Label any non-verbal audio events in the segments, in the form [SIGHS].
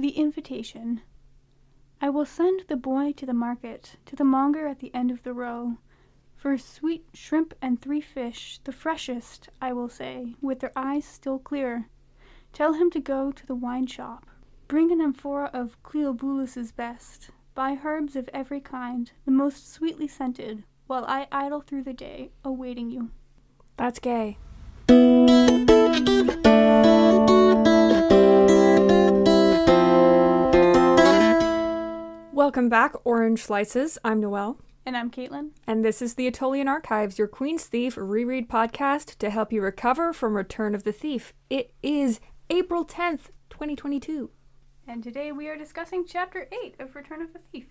The invitation. I will send the boy to the market, to the monger at the end of the row, for a sweet shrimp and three fish, the freshest, I will say, with their eyes still clear. Tell him to go to the wine shop. Bring an amphora of Cleobulus's best. Buy herbs of every kind, the most sweetly scented, while I idle through the day, awaiting you. That's gay. Welcome back, Orange Slices. I'm Noelle. And I'm Caitlin. And this is the Attolian Archives, your Queen's Thief reread podcast to help you recover from Return of the Thief. It is April 10th, 2022. And today we are discussing Chapter 8 of Return of the Thief.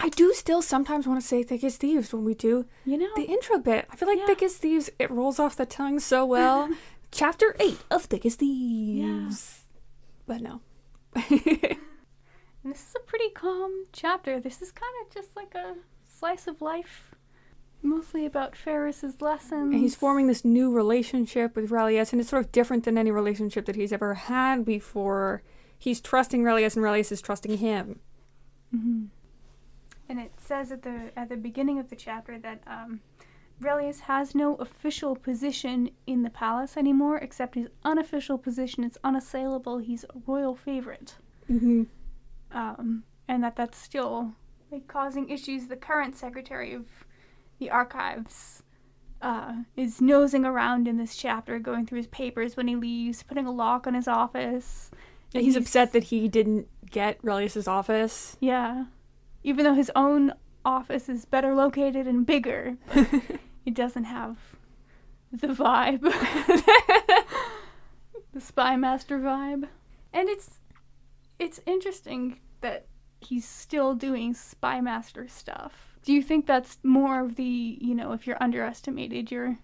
I do still sometimes want to say Thick as Thieves when we do You know, the intro bit. I feel like Yeah. Thick as Thieves, it rolls off the tongue so well. [LAUGHS] Chapter 8 of Thick as Thieves. But no. [LAUGHS] and this is a pretty calm chapter. This is kind of just like a slice of life, mostly about Pheris's lessons. And he's forming this new relationship with Relius, and it's sort of different than any relationship that he's ever had before. He's trusting Relius, and Relius is trusting him. hmm And it says at the at the beginning of the chapter that um, Relius has no official position in the palace anymore, except his unofficial position is unassailable. He's a royal favorite. Mm-hmm. Um, and that that's still like causing issues. The current secretary of the archives uh, is nosing around in this chapter, going through his papers when he leaves, putting a lock on his office. And he's upset that he didn't get Relius's office. Yeah, even though his own office is better located and bigger, it [LAUGHS] doesn't have the vibe, [LAUGHS] [LAUGHS] the spy master vibe, and it's it's interesting that he's still doing spy master stuff. Do you think that's more of the you know if you're underestimated, you're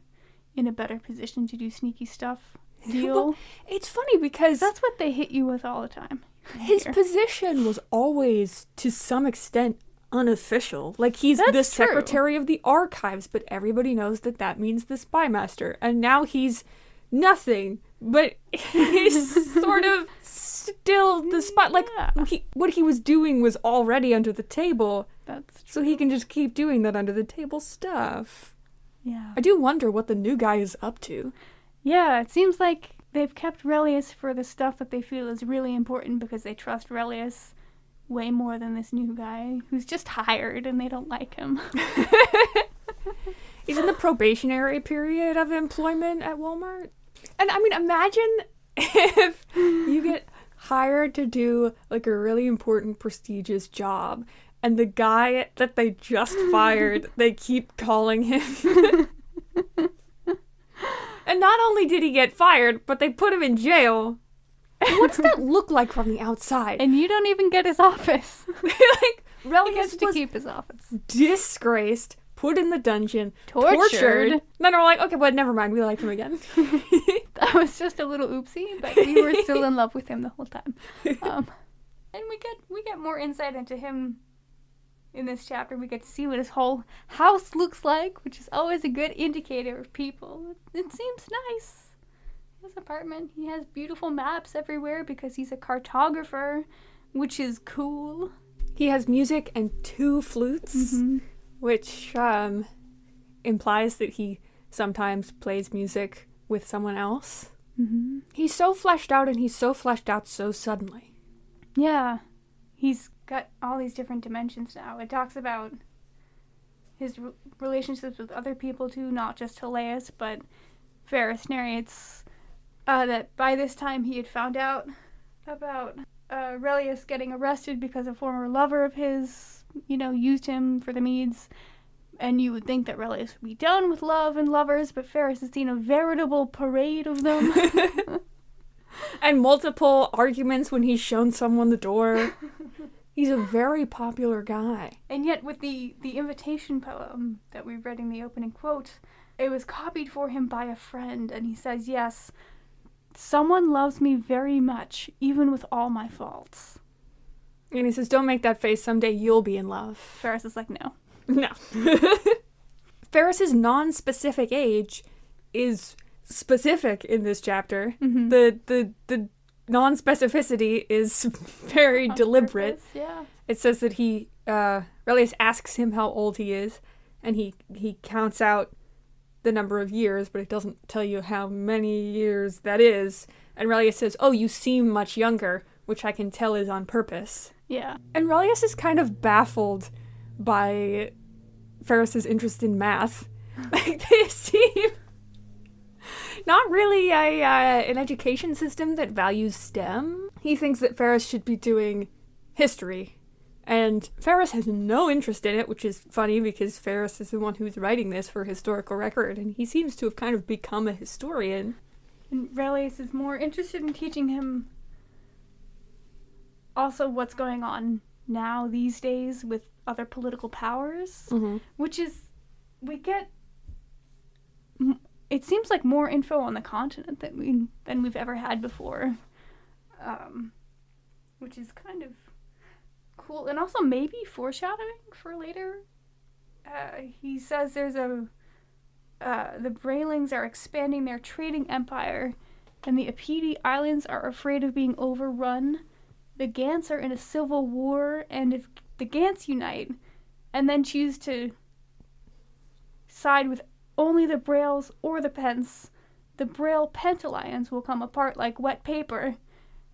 in a better position to do sneaky stuff [LAUGHS] deal? Well, It's funny because that's what they hit you with all the time. his here. position was always, to some extent, unofficial. Like he's the true. secretary of the archives, but everybody knows that that means the spy master. And now he's nothing, but [LAUGHS] he's sort of still the spot. Like Yeah. he, what he was doing was already under the table, That's true. so he can just keep doing that under the table stuff. yeah. I do wonder what the new guy is up to. Yeah, it seems like they've kept Relius for the stuff that they feel is really important because they trust Relius way more than this new guy who's just hired and they don't like him. [LAUGHS] [LAUGHS] He's in the probationary period of employment at Walmart. And I mean, imagine [LAUGHS] if you get hired to do like a really important, prestigious job, and the guy that they just [LAUGHS] fired, they keep calling him. [LAUGHS] and not only did he get fired, but they put him in jail. What does that look like from the outside? and you don't even get his office. like, he gets to was keep his office. disgraced, put in the dungeon, Tortured. Then they're like, okay, but never mind, we like him again. [LAUGHS] That was just a little oopsie, but we were still in love with him the whole time. Um, [LAUGHS] and we get we get more insight into him in this chapter. We get to see what his whole house looks like, which is always a good indicator of people. It seems nice. His apartment. He has beautiful maps everywhere because he's a cartographer, which is cool. he has music and two flutes, which um, implies that he sometimes plays music with someone else. Mm-hmm. He's so fleshed out, and he's so fleshed out so suddenly. Yeah, he's got all these different dimensions now. It talks about his r- relationships with other people too, not just Teleus, but Pheris narrates uh, that by this time he had found out about uh, Relius getting arrested because a former lover of his, you know, used him for the Medes. And you would think that Relius would be done with love and lovers, but Pheris has seen a veritable parade of them. [LAUGHS] And multiple arguments when he's shown someone the door. [LAUGHS] He's a very popular guy. And yet, with the, the invitation poem that we read in the opening quote, it was copied for him by a friend, and he says, Yes, someone loves me very much, even with all my faults. And he says, Don't make that face, someday you'll be in love. Pheris is like, No. No. [LAUGHS] Pheris's non-specific age is specific in this chapter. Mhm. The the the non specificity is [LAUGHS] very On deliberate. purpose, Yeah. It says that he, uh, Relius asks him how old he is, and he, he counts out the number of years, but it doesn't tell you how many years that is. And Relius says, Oh, you seem much younger, which I can tell is on purpose. Yeah. And Relius is kind of baffled by Pheris's interest in math. [LAUGHS] Like they seem not really a uh, an education system that values STEM. He thinks that Pheris should be doing history, and Pheris has no interest in it, which is funny because Pheris is the one who's writing this for historical record, and he seems to have kind of become a historian. And Relius is more interested in teaching him also what's going on now these days with other political powers, Mm-hmm. which is we get. It seems like more info on the continent than we than we've ever had before, um, which is kind of cool, and also maybe foreshadowing for later. Uh, he says there's a uh, the Braylings are expanding their trading empire, and the Apidi Islands are afraid of being overrun. The Gants are in a civil war, and if the Gants unite and then choose to side with only the Brails or the Pence, the Braille Pent Alliance will come apart like wet paper,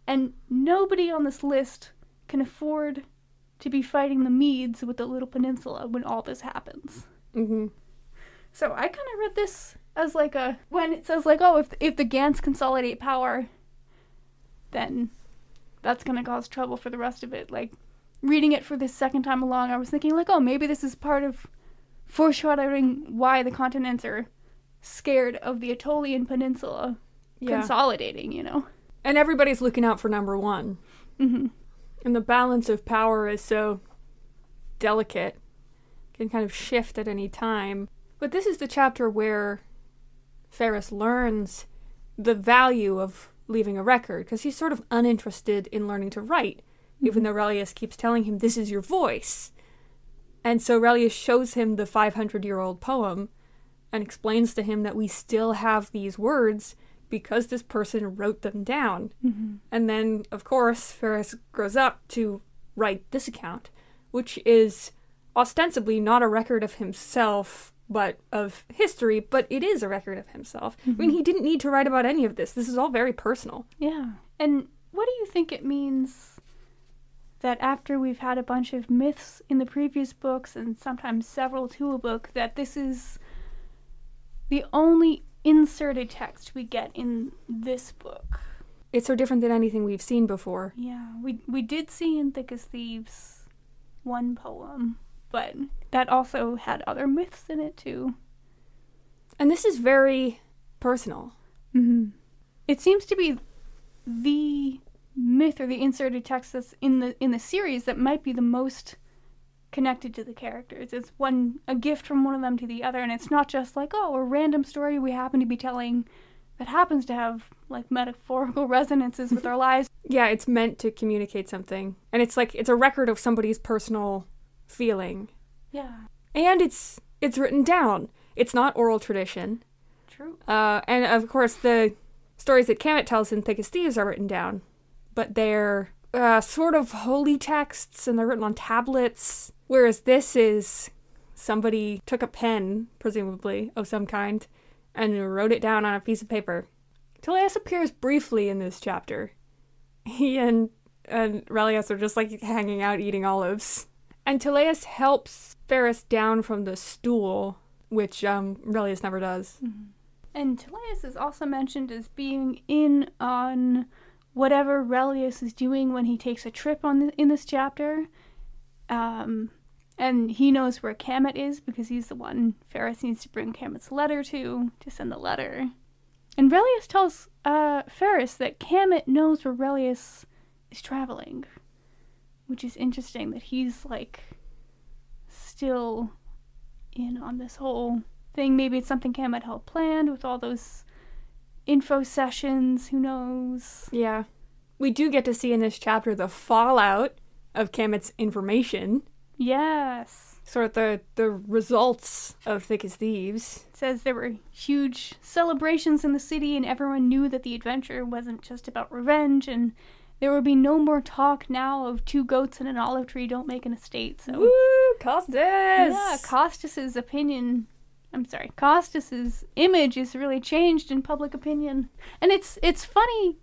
and nobody on this list can afford to be fighting the Medes with the Little Peninsula when all this happens. Mm-hmm. So I kind of read this as like a when it says like oh if if the Gants consolidate power, then that's gonna cause trouble for the rest of it. Like reading it for this second time along, I was thinking like oh maybe this is part of foreshadowing why the continents are scared of the Aetolian Peninsula Yeah. consolidating. You know. and everybody's looking out for number one. hmm And the balance of power is so delicate, can kind of shift at any time. But this is the chapter where Pheris learns the value of leaving a record, because he's sort of uninterested in learning to write, even though Relius keeps telling him, This is your voice. And so Relius shows him the 500 year old poem and explains to him that we still have these words because this person wrote them down. hmm And then, of course, Pheris grows up to write this account, which is ostensibly not a record of himself, but of history, but it is a record of himself. I mean, mm-hmm. he didn't need to write about any of this. This is all very personal. Yeah. And what do you think it means that after we've had a bunch of myths in the previous books and sometimes several to a book, that this is the only inserted text we get in this book? It's so different than anything we've seen before. Yeah, we we did see in Thick as Thieves one poem, but that also had other myths in it too. And this is very personal. Mm-hmm. It seems to be the myth or the inserted text that's in the in the series that might be the most connected to the characters. It's one a gift from one of them to the other, and it's not just like oh a random story we happen to be telling that happens to have like metaphorical [LAUGHS] resonances with our lives. Yeah, it's meant to communicate something. And it's like it's a record of somebody's personal feeling. Yeah, And it's it's written down. It's not oral tradition. true. Uh, and of course, the stories that Kamet tells in Thick as Thieves are written down, but they're uh, sort of holy texts and they're written on tablets. Whereas this is somebody took a pen, presumably of some kind, and wrote it down on a piece of paper. Teleus appears briefly in this chapter. He and and Relius are just like hanging out eating olives. And Teleus helps Pheris down from the stool, which um, Relius never does. And Teleus is also mentioned as being in on whatever Relius is doing when he takes a trip on the, in this chapter. Um, and he knows where Kamet is because he's the one Pheris needs to bring Kamet's letter to to send the letter. And Relius tells uh, Pheris that Kamet knows where Relius is traveling, which is interesting that he's like still in on this whole thing. Maybe it's something Kamet helped planned with all those info sessions. Who knows? Yeah. We do get to see in this chapter the fallout of Kamet's information. Yes. Sort of the, the results of Thick as Thieves. It says there were huge celebrations in the city, and everyone knew that the adventure wasn't just about revenge, and there would be no more talk now of two goats and an olive tree don't make an estate. So, Woo! Costis! yeah, Costis's opinion. I'm sorry, Costis's image is really changed in public opinion, and it's it's funny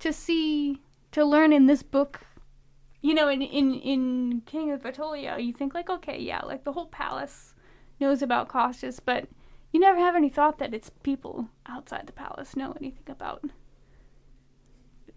to see to learn in this book. You know, in in in King of Attolia, you think like, okay, yeah, like the whole palace knows about Costis, but you never have any thought that it's people outside the palace know anything about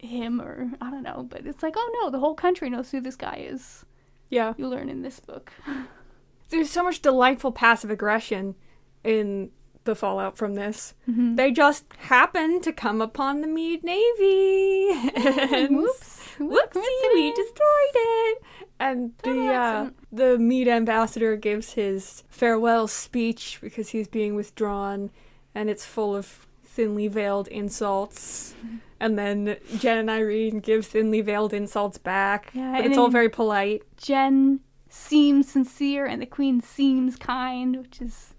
him or I don't know. But it's like, oh no, the whole country knows who this guy is. yeah. You learn in this book. [LAUGHS] There's so much delightful passive aggression in the fallout from this. Mhm. They just happen to come upon the Mede Navy. and Whoops. Whoopsie, we destroyed it. And the uh, the Mede ambassador gives his farewell speech because he's being withdrawn, and it's full of thinly veiled insults. And then Gen and Irene give thinly veiled insults back, Yeah, but it's all very polite. Gen seems sincere and the queen seems kind, which is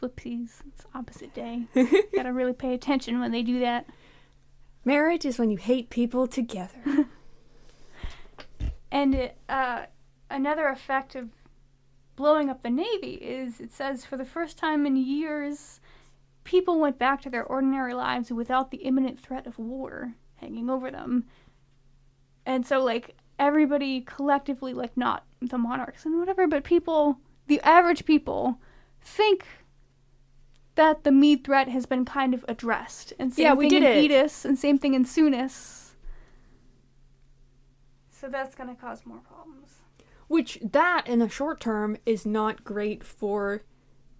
flipsies. It's opposite day. [LAUGHS] Gotta really pay attention when they do that. Marriage is when you hate people together. [LAUGHS] And it, uh, another effect of blowing up the navy is it says for the first time in years, people went back to their ordinary lives without the imminent threat of war hanging over them. And so, like, everybody collectively, like, not the monarchs and whatever, but people, the average people, think that the Mede threat has been kind of addressed. And same Yeah, we thing did in it. Eddis, and same thing in Sounis. So that's gonna cause more problems. Which that in the short term is not great for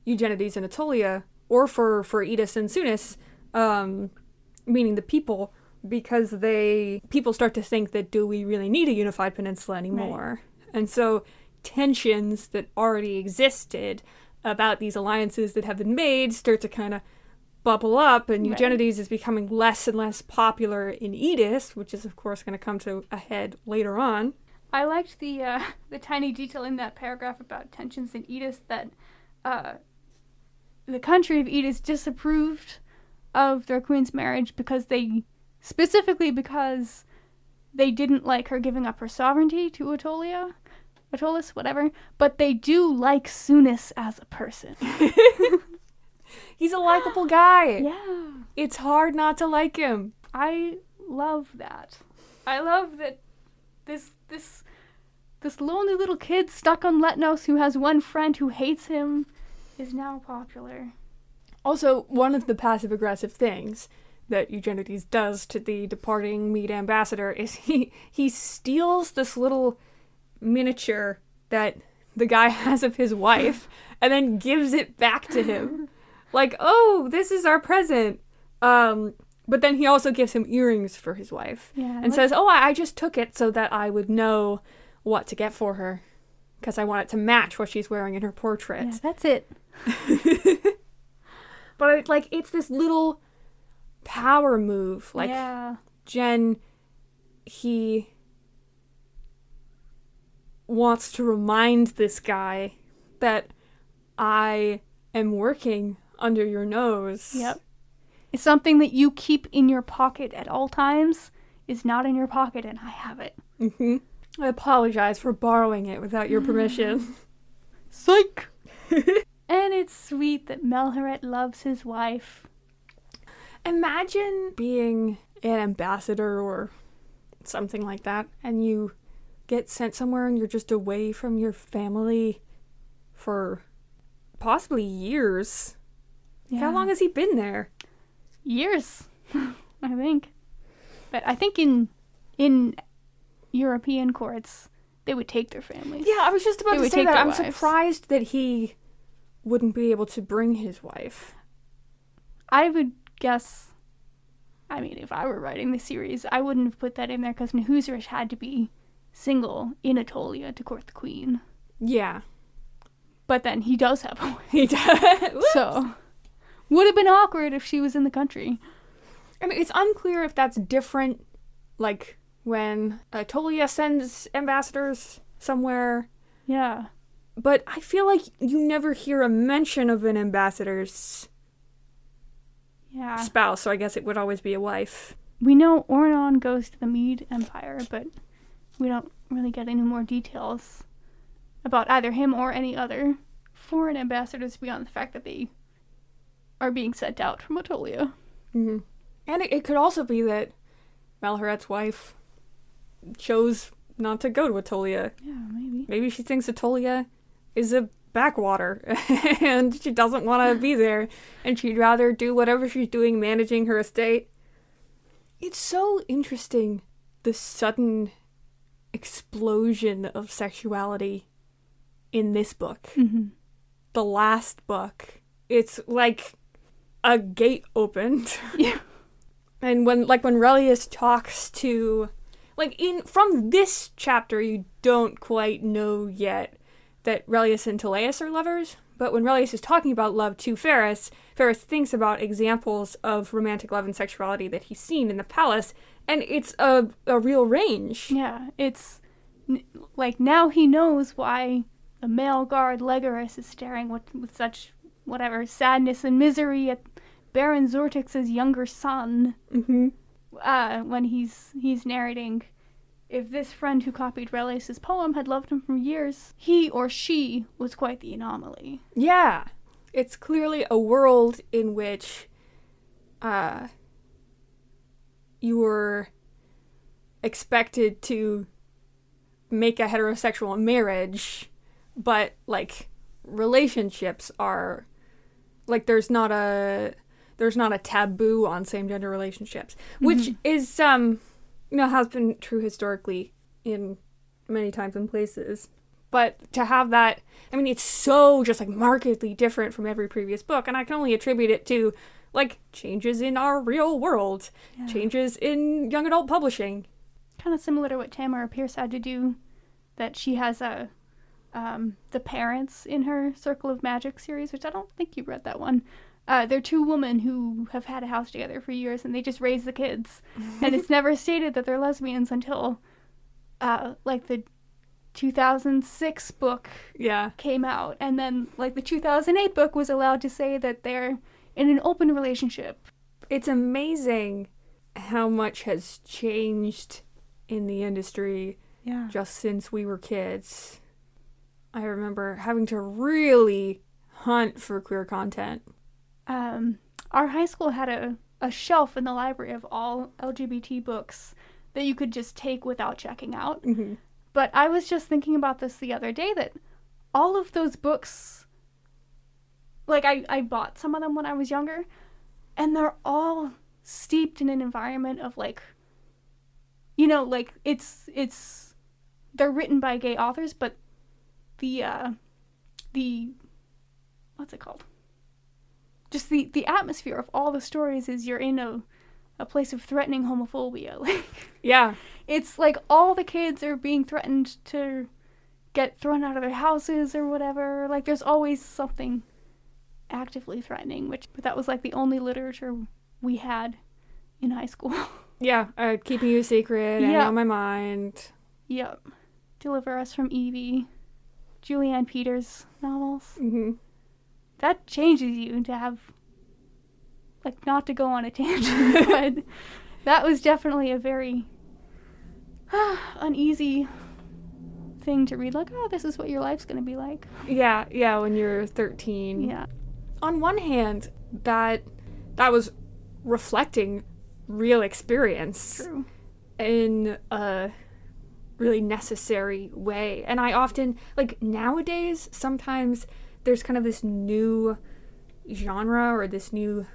Eugenides and Attolia or for for Eddis and Sounis, um, meaning the people, because they people start to think that do we really need a unified peninsula anymore? And so tensions that already existed about these alliances that have been made start to kind of bubble up and Right. Eugenides is becoming less and less popular in Eddis, which is of course going to come to a head later on. I liked the uh, [LAUGHS] the tiny detail in that paragraph about tensions in Eddis that uh, the country of Eddis disapproved of their queen's marriage because they specifically because they didn't like her giving up her sovereignty to Attolia, Attolis, whatever. But they do like Sounis as a person. [LAUGHS] He's a likable guy. [GASPS] yeah. It's hard not to like him. I love that. I love that this this this lonely little kid stuck on Letnos who has one friend who hates him is now popular. Also, one of the passive aggressive things that Eugenides does to the departing Mede ambassador is he he steals this little miniature that the guy [LAUGHS] has of his wife and then gives it back to him. [LAUGHS] Like, "Oh, this is our present." Um but then he also gives him earrings for his wife Yeah. and says, "Oh, I, I just took it so that I would know what to get for her because I want it to match what she's wearing in her portrait." yeah, that's it. [LAUGHS] But it, like it's this little power move. Like yeah. Gen he wants to remind this guy that I am working under your nose. Yep. It's something that you keep in your pocket at all times is not in your pocket and I have it. hmm I apologize for borrowing it without your permission. [LAUGHS] Psych. [LAUGHS] and it's sweet that Melheret loves his wife. Imagine being an ambassador or something like that, and you get sent somewhere and you're just away from your family for possibly years. Yeah. How long has he been there? years [LAUGHS] i think but i think in in european courts they would take their families Yeah, I was just about They to say that. I'm wives. surprised that he wouldn't be able to bring his wife. i would guess i mean if i were writing the series i wouldn't have put that in there because Nahuseresh had to be single in Attolia to court the queen Yeah, but then he does have a wife he does. [LAUGHS] so would have been awkward if she was in the country I mean, it's unclear if that's different, like when Attolia sends ambassadors somewhere. Yeah. But I feel like you never hear a mention of an ambassador's Yeah. spouse, so I guess it would always be a wife. We know Ornon goes to the Mede Empire, but we don't really get any more details about either him or any other foreign ambassadors beyond the fact that they are being sent out from Attolia. Mm-hmm. And it, it could also be that Melheret's wife chose not to go to Attolia. Yeah, maybe. Maybe she thinks Attolia is a backwater [LAUGHS] and she doesn't want to be there and she'd rather do whatever she's doing managing her estate. It's so interesting the sudden explosion of sexuality in this book. Mm-hmm. The last book. It's like a gate opened. [LAUGHS] Yeah. And when like when Relius talks to like in from this chapter you don't quite know yet that Relius and Teleus are lovers, but when Relius is talking about love to Pheris, Pheris thinks about examples of romantic love and sexuality that he's seen in the palace, and it's a a real range. Yeah, it's like now he knows why the male guard Legoris is staring with, with such whatever sadness and misery at Baron Zortix's younger son. Mm-hmm. uh, when he's he's narrating, if this friend who copied Relius's poem had loved him for years, he or she was quite the anomaly. Yeah. It's clearly a world in which uh you were expected to make a heterosexual marriage, but like relationships are like there's not a there's not a taboo on same gender relationships, which is um you know has been true historically in many times and places. But to have that, I mean, it's so just like markedly different from every previous book, and I can only attribute it to like changes in our real world, Yeah. changes in young adult publishing. Kind of similar to what Tamora Pierce had to do, that she has a um, the parents in her Circle of Magic series, which I don't think you read that one. Uh, they're two women who have had a house together for years, and they just raise the kids. [LAUGHS] and it's never stated that they're lesbians until, uh, like the 2006 book Yeah. came out and then like the 2008 book was allowed to say that they're in an open relationship It's amazing how much has changed in the industry yeah just since we were kids. I remember having to really hunt for queer content. Um our high school had a, a shelf in the library of all lgbt books that you could just take without checking out Mm-hmm. but i was just thinking about this the other day that all of those books like i, I bought some of them when i was younger and they're all steeped in an environment of like you know like it's it's they're written by gay authors but the uh the what's it called just the the atmosphere of all the stories is you're in a a place of threatening homophobia [LAUGHS] like Yeah. it's like all the kids are being threatened to get thrown out of their houses or whatever. Like there's always something actively threatening, which but that was like the only literature we had in high school. [LAUGHS] Yeah. Uh, keeping you a secret, and Yeah. on my mind. yep. Deliver Us from Evie. Julie Anne Peters novels. Mm-hmm. That changes you to have like not to go on a tangent, [LAUGHS] but that was definitely a very [SIGHS] uneasy thing to read like oh this is what your life's going to be like Yeah, yeah, when you're 13. yeah On one hand, that that was reflecting real experience true in a really necessary way. And I often like nowadays sometimes there's kind of this new genre or this new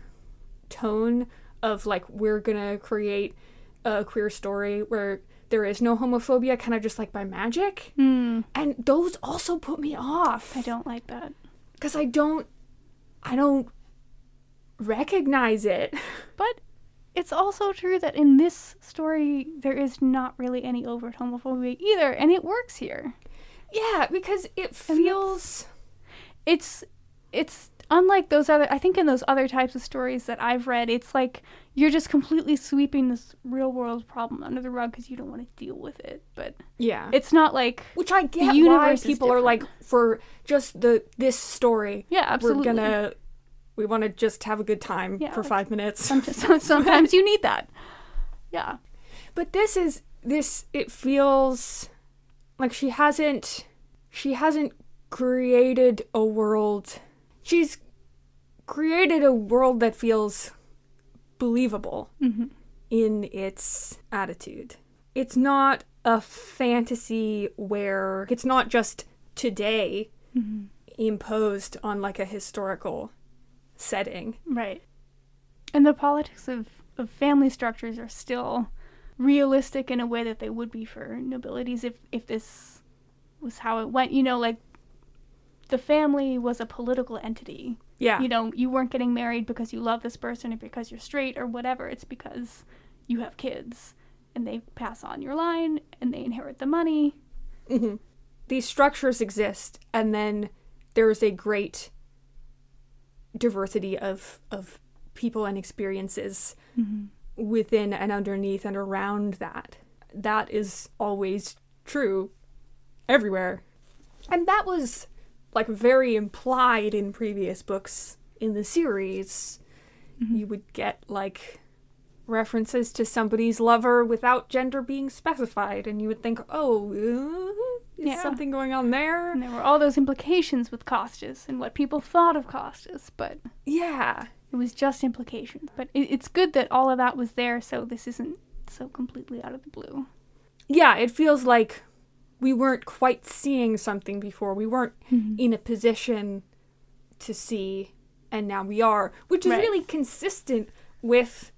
tone of like we're to create a queer story where there is no homophobia kind of just like by magic. Hmm. And those also put me off. i don't like that because I don't, I don't recognize it. [LAUGHS] but it's also true that in this story there is not really any overt homophobia either and it works here Yeah, because it feels. It's it's unlike those other I think in those other types of stories that I've read, it's like you're just completely sweeping this real world problem under the rug because you don't want to deal with it. But Yeah. it's not like Which I get why people are like for just the this story. yeah, absolutely. We're gonna we want to just have a good time Yeah, for like- five minutes. Sometimes, [LAUGHS] sometimes you need that. Yeah. But this is this it feels like she hasn't she hasn't created a world. She's created a world that feels believable hmm in its attitude. It's not a fantasy where it's not just today hmm imposed on like a historical setting. Right. And the politics of, of family structures are still realistic in a way that they would be for nobilities if, if this was how it went. You know, like the family was a political entity. Yeah. You know, you weren't getting married because you love this person or because you're straight or whatever. It's because you have kids and they pass on your line and they inherit the money. hmm These structures exist, and then there's a great diversity of of people and experiences Mm-hmm. within and underneath and around that. That is always true everywhere. And that was like very implied in previous books in the series. Mhm. You would get like references to somebody's lover without gender being specified, and you would think, oh, uh, is Yeah. something going on there? And there were all those implications with Costis and what people thought of Costis, but Yeah. It was just implications. But it, it's good that all of that was there, so this isn't so completely out of the blue. Yeah, it feels like we weren't quite seeing something before. We weren't in a position to see, and now we are, which is Right. really consistent with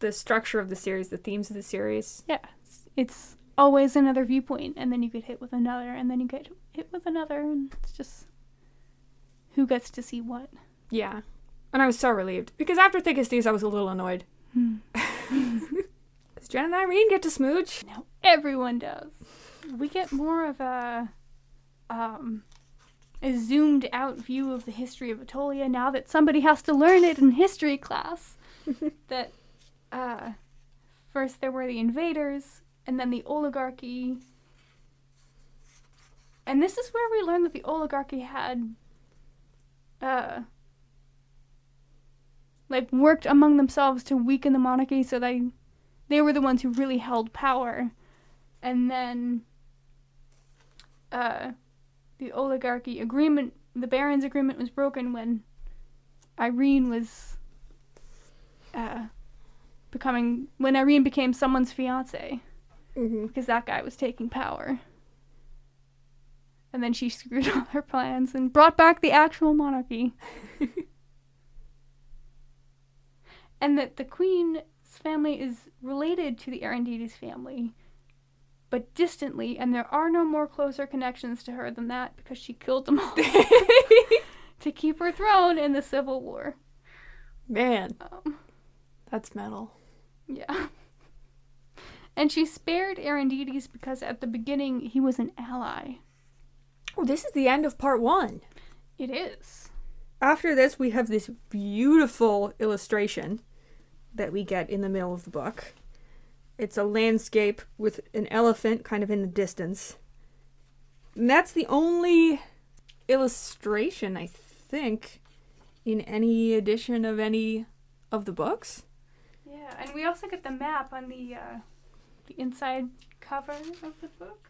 the structure of the series, the themes of the series. Yeah, it's, it's always another viewpoint, and then you get hit with another, and then you get hit with another, and it's just who gets to see what. Yeah. And I was so relieved because after Thick as Thieves, I was a little annoyed. Hmm. [LAUGHS] Does Gen and Irene get to smooch? Now everyone does. We get more of a um a zoomed out view of the history of Attolia now that somebody has to learn it in history class. [LAUGHS] that uh first there were the invaders and then the oligarchy. And this is where we learn that the oligarchy had uh like worked among themselves to weaken the monarchy so they they were the ones who really held power and then uh, the oligarchy agreement the barons agreement was broken when irene was uh, becoming when irene became someone's fiance. Mm-hmm. because that guy was taking power. And then she screwed [LAUGHS] all her plans and brought back the actual monarchy. [LAUGHS] And that the queen's family is related to the Erondites family, but distantly, and there are no more closer connections to her than that because she killed them all [LAUGHS] to keep her throne in the Civil War. Man, Um, that's metal. yeah. And she spared Erondites because at the beginning he was an ally. Oh, this is the end of part one. It is. After this, we have this beautiful illustration that we get in the middle of the book. It's a landscape with an elephant kind of in the distance. And that's the only illustration, I think, in any edition of any of the books. Yeah, and we also get the map on the uh, the inside cover of the book.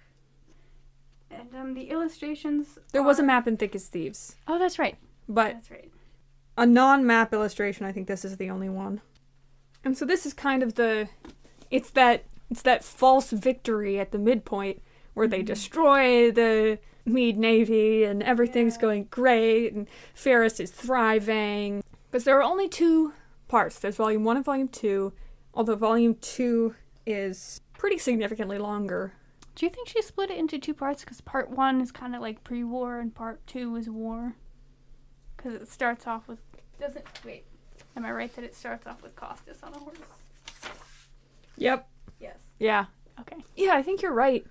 And um, the illustrations. There was a map in Thick as Thieves, Oh, that's right. but That's right. a non-map illustration i think this is the only one and so this is kind of the it's that it's that false victory at the midpoint where they Mhm. destroy the Mede navy and everything's Yeah. going great and Pheris is thriving because there are only two parts there's volume one and volume two although volume two is pretty significantly longer Do you think she split it into two parts? Because part one is kind of like pre-war, and part two is war. Because it starts off with doesn't wait. Am I right that it starts off with Costis on a horse? Yep Yes. yeah Okay. Yeah, I think you're right.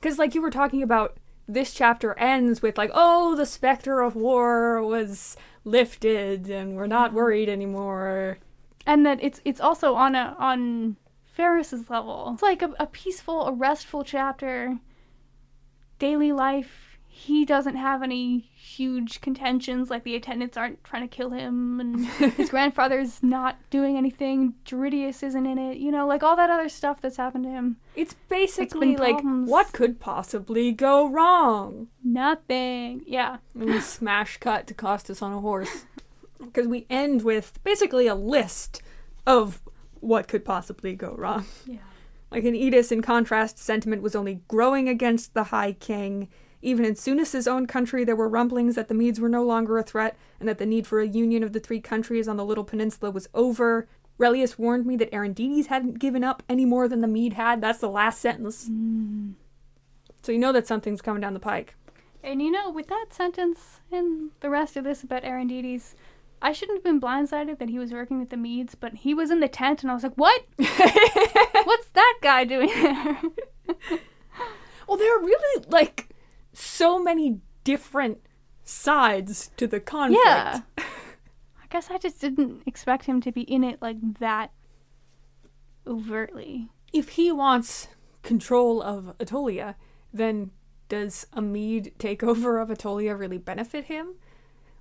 Because, like, you were talking about, this chapter ends with, like, oh, the specter of war was lifted and we're not mm-hmm. worried anymore. and that it's it's also on a on Pheris's level. It's like a, a peaceful, a restful chapter. Daily life. He doesn't have any huge contentions, like the attendants aren't trying to kill him, and [LAUGHS] his grandfather's not doing anything. Juridius isn't in it, you know, like all that other stuff that's happened to him. It's basically like, problems. what could possibly go wrong? Nothing. Yeah. And we smash cut to Costis on a horse. Because we end with basically a list of what could possibly go wrong. Yeah. Like in Eddis, in contrast, sentiment was only growing against the High King. Even in Sounis's own country, there were rumblings that the Medes were no longer a threat and that the need for a union of the three countries on the little peninsula was over. Relius warned me that Erondites hadn't given up any more than the Mede had. That's the last sentence. So you know that something's coming down the pike. And you know, with that sentence and the rest of this about Erondites, I shouldn't have been blindsided that he was working with the Medes, but he was in the tent, and I was like, "What? [LAUGHS] What's that guy doing there?" Well, they're really like so many different sides to the conflict. yeah. [LAUGHS] I guess I just didn't expect him to be in it like that overtly. If he wants control of Attolia, then does a Mede takeover [LAUGHS] of Attolia really benefit him?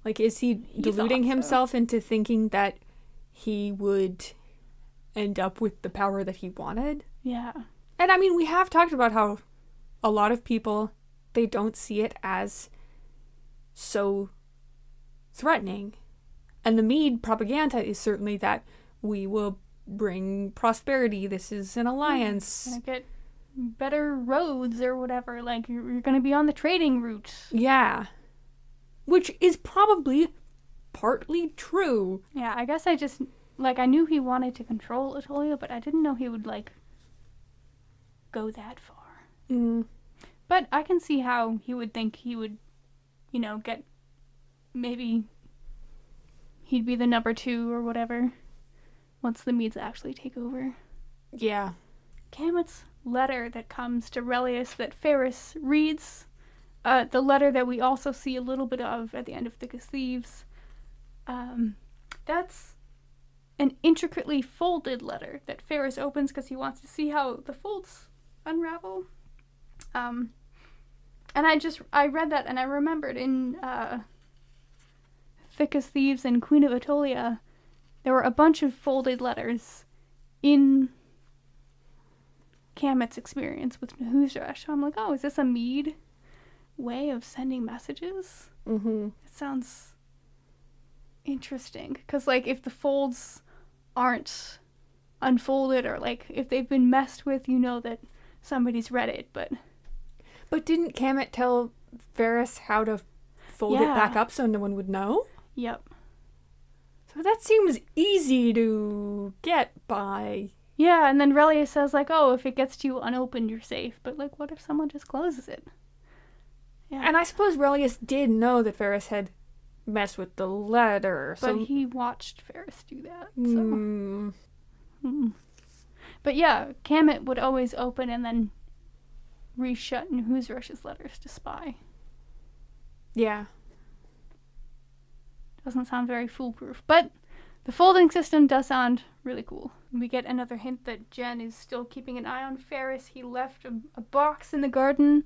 Like, is he deluding so. himself into thinking that he would end up with the power that he wanted? Yeah. And I mean, we have talked about how a lot of people they don't see it as so threatening. And the Mede propaganda is certainly that we will bring prosperity. This is an alliance. Get better roads or whatever. Like you're, you're gonna be on the trading route. Yeah. Which is probably partly true. Yeah, I guess I just like I knew he wanted to control Attolia, but I didn't know he would like go that far. Mm. But I can see how he would think he would, you know, get maybe he'd be the number two or whatever once the Medes actually take over. Yeah. Kamet's letter that comes to Relius that Pheris reads, uh, the letter that we also see a little bit of at the end of Thick as Thieves, um, that's an intricately folded letter that Pheris opens because he wants to see how the folds unravel. Um, and I just I read that and I remembered in uh, Thick as Thieves and Queen of Attolia, there were a bunch of folded letters in Kamet's experience with Nahuseresh. So I'm like, oh, is this a Mede way of sending messages? Mm-hmm. It sounds interesting because, like, if the folds aren't unfolded or like if they've been messed with, you know that somebody's read it. But But didn't Kamet tell Pheris how to fold it back up so no one would know? yep, So that seems easy to get by. yeah. And then Relius says like, oh, if it gets to you unopened, you're safe. But like, what if someone just closes it? Yeah. And I suppose Relius did know that Pheris had messed with the letter. but So he watched Pheris do that. So. Mm, Hmm. But yeah, Kamet would always open and then reshut Nahuseresh's letters to spy. yeah. Doesn't sound very foolproof, but the folding system does sound really cool. We get another hint that Gen is still keeping an eye on Pheris. He left a, a box in the garden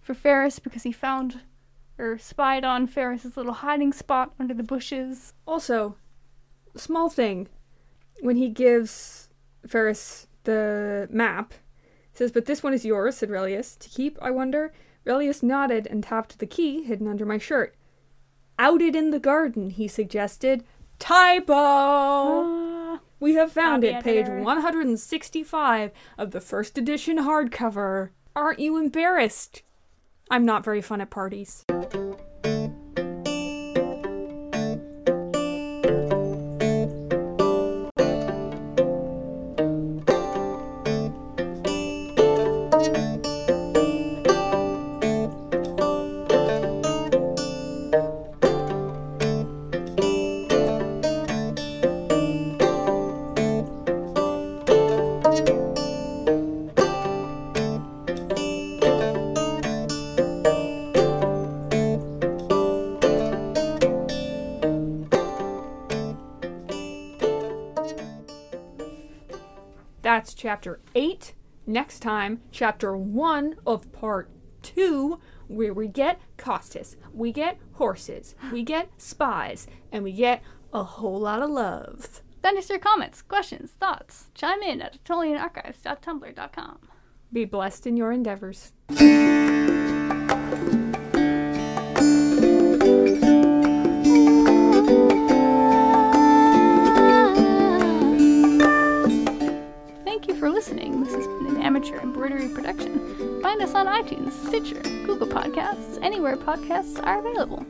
for Pheris because he found or spied on Pheris's little hiding spot under the bushes. Also, small thing. When he gives Pheris the map, says, But this one is yours, said Relius. To keep, I wonder? Relius nodded and tapped the key hidden under my shirt. Outed in the garden, he suggested. Typo! Ah, We have found it, page 165 of the first edition hardcover. Aren't you embarrassed? I'm not very fun at parties. Chapter 8. Next time, chapter 1 of part 2, where we get Costis, we get horses, we get spies, and we get a whole lot of love. Send us your comments, questions, thoughts. Chime in at AttolianArchives.tumblr.com. Be blessed in your endeavors. Production. Find us on iTunes, Stitcher, Google Podcasts, anywhere podcasts are available.